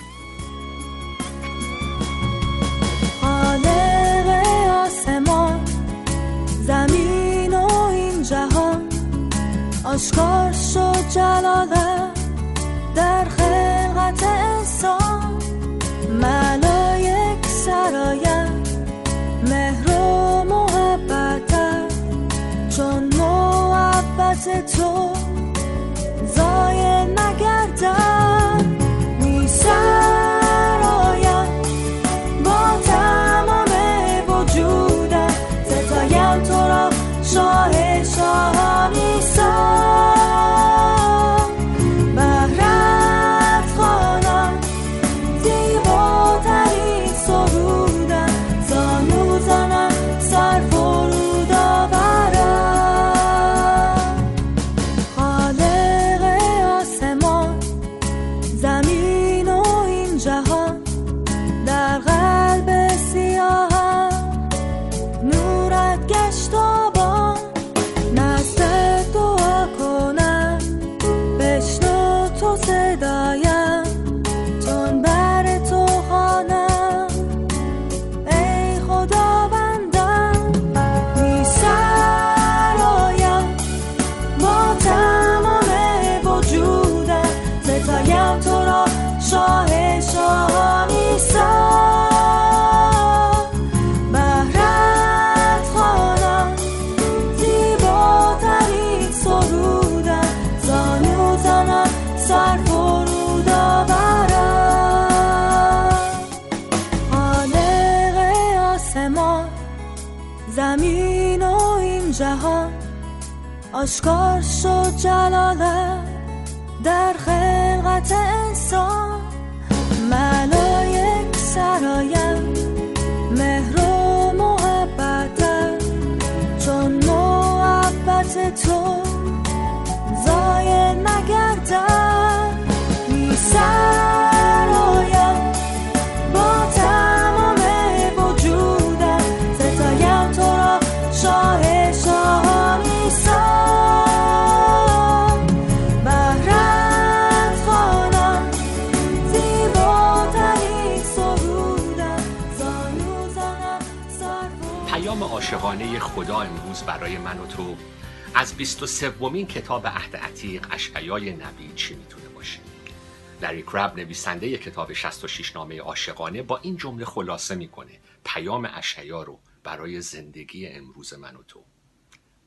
آشکار شد جلاله در خلقت خدا امروز برای من و تو. از 23 ومین کتاب عهد عتیق اشعیای نبی چی می‌تونه باشه؟ لری کرب نویسنده کتاب 66 نامه عاشقانه با این جمله خلاصه می‌کنه. پیام اشعیا رو برای زندگی امروز من و تو.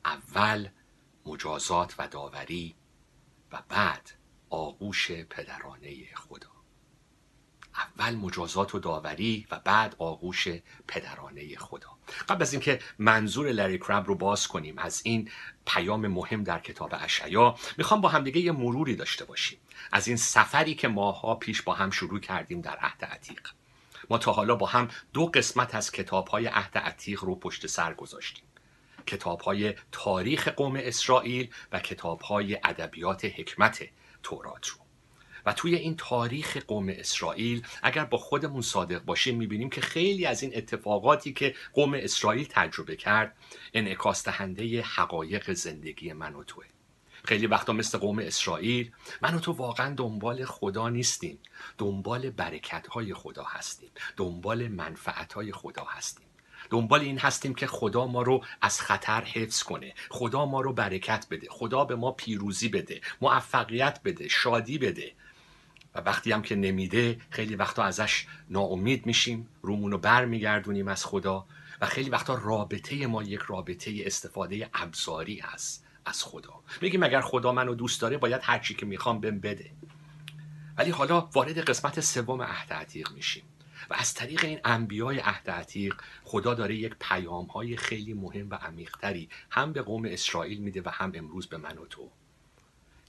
اول مجازات و داوری و بعد آغوش پدرانه خدا. اول مجازات و داوری و بعد آغوش پدرانه خدا. قبل از اینکه منظور لری کرب رو باز کنیم از این پیام مهم در کتاب اشعیا می‌خوام با همدیگه یه مروری داشته باشیم. از این سفری که ماها پیش با هم شروع کردیم در عهد عتیق. ما تا حالا با هم دو قسمت از کتاب های عهد عتیق رو پشت سر گذاشتیم. کتاب های تاریخ قوم اسرائیل و کتاب های ادبیات حکمت تورات رو. و توی این تاریخ قوم اسرائیل اگر با خودمون صادق باشیم می‌بینیم که خیلی از این اتفاقاتی که قوم اسرائیل تجربه کرد انعکاس دهنده حقایق زندگی من و توه. خیلی وقتا مثل قوم اسرائیل من و تو واقعا دنبال خدا نیستیم. دنبال برکت های خدا هستیم. دنبال منفعت های خدا هستیم. دنبال این هستیم که خدا ما رو از خطر حفظ کنه. خدا ما رو برکت بده. خدا به ما پیروزی بده. موفقیت بده. شادی بده. و وقتی هم که نمیده خیلی وقتا ازش ناامید میشیم رومون رو بر میگردونیم از خدا و خیلی وقتا رابطه ما یک رابطه استفاده ابزاری هست از خدا. میگیم اگر خدا منو دوست داره باید هر چی که می‌خوام بهم بده. ولی حالا وارد قسمت سوم عهد عتیق میشیم و از طریق این انبیای عهد عتیق خدا داره یک پیام های خیلی مهم و عمیقتری هم به قوم اسرائیل میده و هم امروز به من و تو.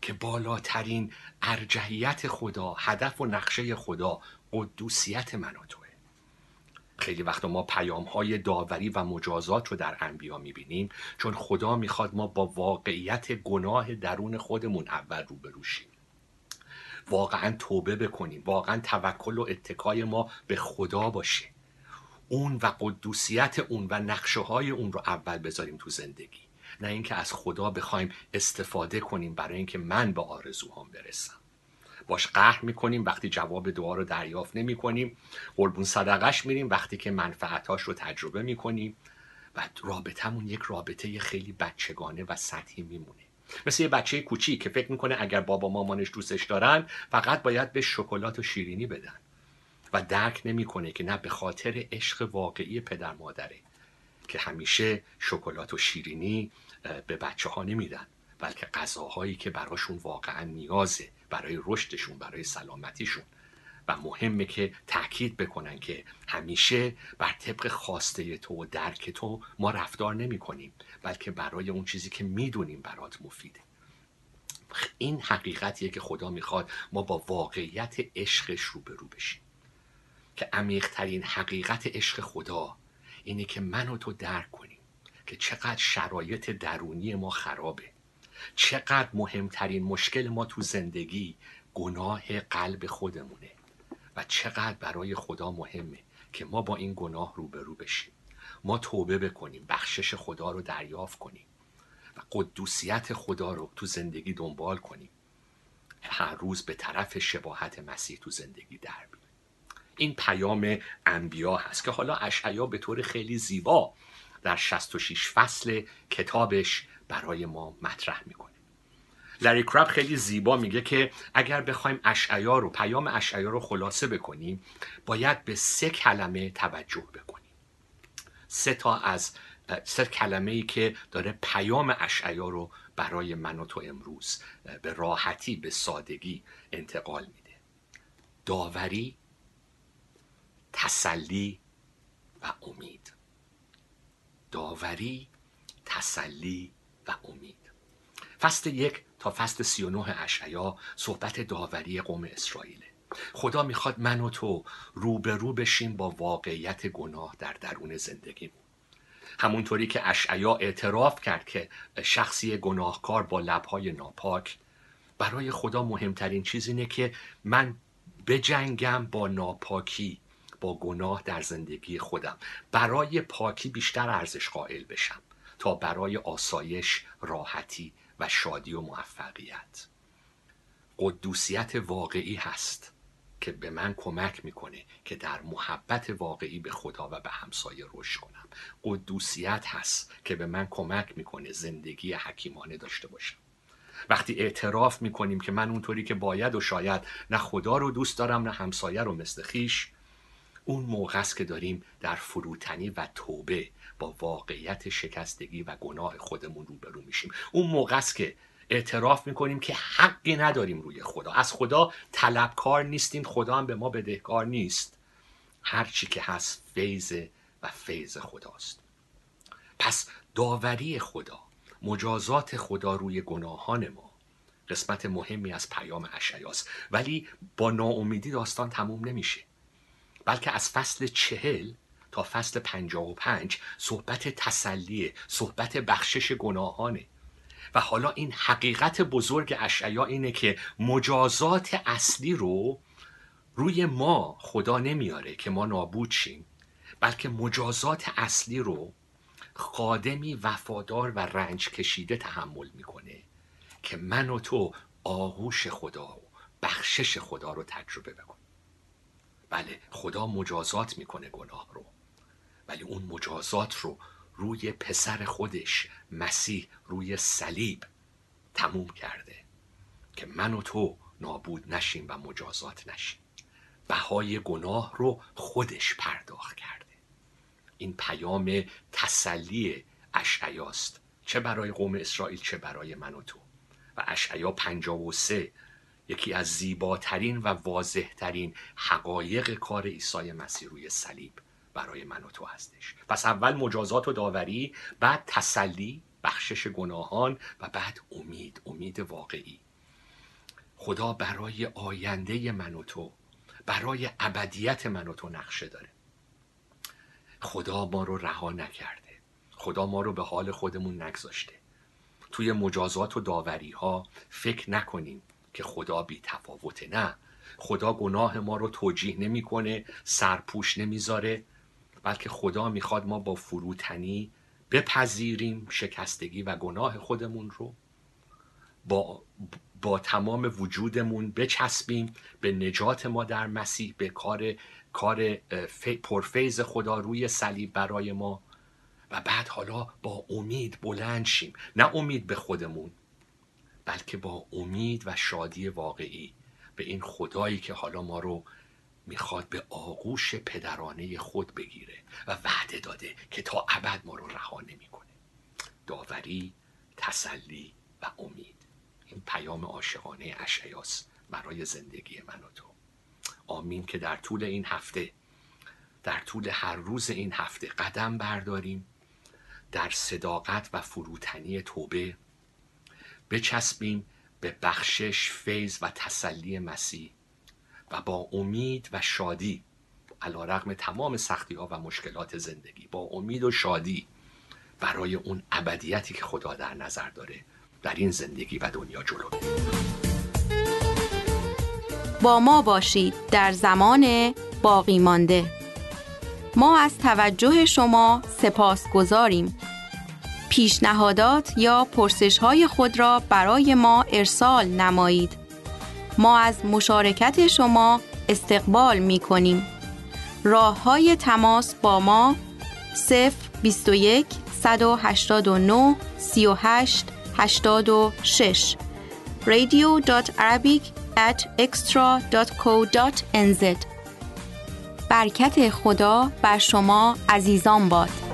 که بالاترین ارجحیت خدا هدف و نقشه خدا قدوسیت من و توه. خیلی وقتا ما پیام های داوری و مجازات رو در انبیا می‌بینیم چون خدا می‌خواد ما با واقعیت گناه درون خودمون اول روبرو شیم. واقعا توبه بکنیم واقعا توکل و اتکای ما به خدا باشه. اون و قدوسیت اون و نقشه های اون رو اول بذاریم تو زندگی. نه اینکه از خدا بخوایم استفاده کنیم برای اینکه من به آرزوهام برسم. باش قهر می‌کنیم وقتی جواب دعا رو دریافت نمی کنیم قربون صدقش میریم وقتی که منفعتاش رو تجربه می‌کنیم. و رابطمون یک رابطه خیلی بچگانه و سطحی میمونه. مثل یه بچه کوچیک که فکر می‌کنه اگر بابا مامانش دوستش دارن فقط باید بهش شکلات و شیرینی بدن. و درک نمی‌کنه که نه به خاطر عشق واقعی پدر مادره که همیشه شکلات و شیرینی به بچه ها نمیدن بلکه غذاهایی که براشون واقعا نیازه برای رشدشون برای سلامتیشون. و مهمه که تاکید بکنن که همیشه بر طبق خواسته تو و درک تو ما رفتار نمی کنیم بلکه برای اون چیزی که می‌دونیم برات مفیده. این حقیقتیه که خدا می‌خواد ما با واقعیت عشقش روبرو بشیم. که عمیقترین حقیقت عشق خدا اینه که من و تو درک کنیم. که چقدر شرایط درونی ما خرابه. چقدر مهمترین مشکل ما تو زندگی گناه قلب خودمونه. و چقدر برای خدا مهمه که ما با این گناه روبرو بشیم. ما توبه بکنیم بخشش خدا رو دریافت کنیم و قدوسیت خدا رو تو زندگی دنبال کنیم. هر روز به طرف شباهت مسیح تو زندگی در. این پیام انبیا هست که حالا اشعیا به طور خیلی زیبا در 66 فصل کتابش برای ما مطرح می‌کنه. لری کراب خیلی زیبا میگه که اگر بخوایم اشعیا رو پیام اشعیا رو خلاصه بکنیم باید به سه کلمه توجه بکنیم. سه تا از سه کلمه ای که داره پیام اشعیا رو برای من و تو امروز به راحتی به سادگی انتقال میده. داوری تسلی و امید. داوری تسلی و امید. فصل یک تا فصل سی و نه اشعیا صحبت داوری قوم اسرائیله. خدا می‌خواد من و تو روبرو بشیم با واقعیت گناه در درون زندگیمون. همونطوری که اشعیا اعتراف کرد که شخصی گناهکار با لبهای ناپاک برای خدا مهمترین چیز اینه که من بجنگم با ناپاکی. گناه در زندگی خودم. برای پاکی بیشتر ارزش قائل بشم تا برای آسایش راحتی و شادی و موفقیت. قدوسیت واقعی هست که به من کمک می‌کنه که در محبت واقعی به خدا و به همسایه رشد کنم. قدوسیت هست که به من کمک می‌کنه زندگی حکیمانه داشته باشم. وقتی اعتراف می‌کنیم که من اونطوری که باید و شاید نه خدا رو دوست دارم نه همسایه رو مثل خویش اون موقع است که داریم در فروتنی و توبه با واقعیت شکستگی و گناه خودمون روبرو میشیم. اون موقع است که اعتراف می‌کنیم که حقی نداریم روی خدا. از خدا طلبکار نیستیم خدا هم به ما بدهکار نیست. هر چی که هست فیض و فیض خداست. پس داوری خدا مجازات خدا روی گناهان ما قسمت مهمی از پیام اشعیاست. ولی با ناامیدی داستان تموم نمیشه. بلکه از فصل چهل تا فصل پنجاه و پنج صحبت تسلیه صحبت بخشش گناهانه. و حالا این حقیقت بزرگ اشعیا اینه که مجازات اصلی رو روی ما خدا نمیاره که ما نابود شیم بلکه مجازات اصلی رو خادمی وفادار و رنج کشیده تحمل می‌کنه که من و تو آغوش خدا و بخشش خدا رو تجربه بکنیم. بله خدا مجازات می‌کنه گناه رو. ولی اون مجازات رو روی پسر خودش مسیح روی صلیب تموم کرده که من و تو نابود نشیم و مجازات نشیم. بهای گناه رو خودش پرداخت کرده. این پیام تسلی اشعیاست. چه برای قوم اسرائیل چه برای من و تو. و اشعیا 53 یکی از زیباترین و واضحترین حقایق کار عیسی مسیح روی صلیب برای من و تو هستش. پس اول مجازات و داوری بعد تسلی بخشش گناهان و بعد امید امید واقعی. خدا برای آینده من و تو برای ابدیت من و تو نقشه داره. خدا ما رو رها نکرده. خدا ما رو به حال خودمون نگذاشته. توی مجازات و داوری ها فکر نکنیم که خدا بی تفاوته. نه. خدا گناه ما رو توجیه نمی‌کنه سرپوش نمی‌ذاره بلکه خدا می‌خواد ما با فروتنی بپذیریم شکستگی و گناه خودمون رو. با با تمام وجودمون بچسبیم به نجات ما در مسیح به کار کار پرفیض خدا روی صلیب برای ما. و بعد حالا با امید بلند شیم. نه امید به خودمون. بلکه با امید و شادی واقعی به این خدایی که حالا ما رو می‌خواد به آغوش پدرانه خود بگیره و وعده داده که تا ابد ما رو رها نمی‌کنه. داوری تسلی و امید. این پیام عاشقانه اشعیاس برای زندگی من و تو. آمین که در طول این هفته در طول هر روز این هفته قدم برداریم در صداقت و فروتنی توبه بچسبیم به بخشش فیض و تسلی مسیح و با امید و شادی علی‌رغم تمام سختی ها و مشکلات زندگی با امید و شادی برای اون ابدیتی که خدا در نظر داره در این زندگی و دنیا جلو با ما باشید در زمان باقی مانده. ما از توجه شما سپاس گذاریم پیشنهادات یا پرسش های خود را برای ما ارسال نمایید. ما از مشارکت شما استقبال می کنیم راه های تماس با ما 0 21 189 38 86 radio.arabic at برکت خدا بر شما عزیزان باد.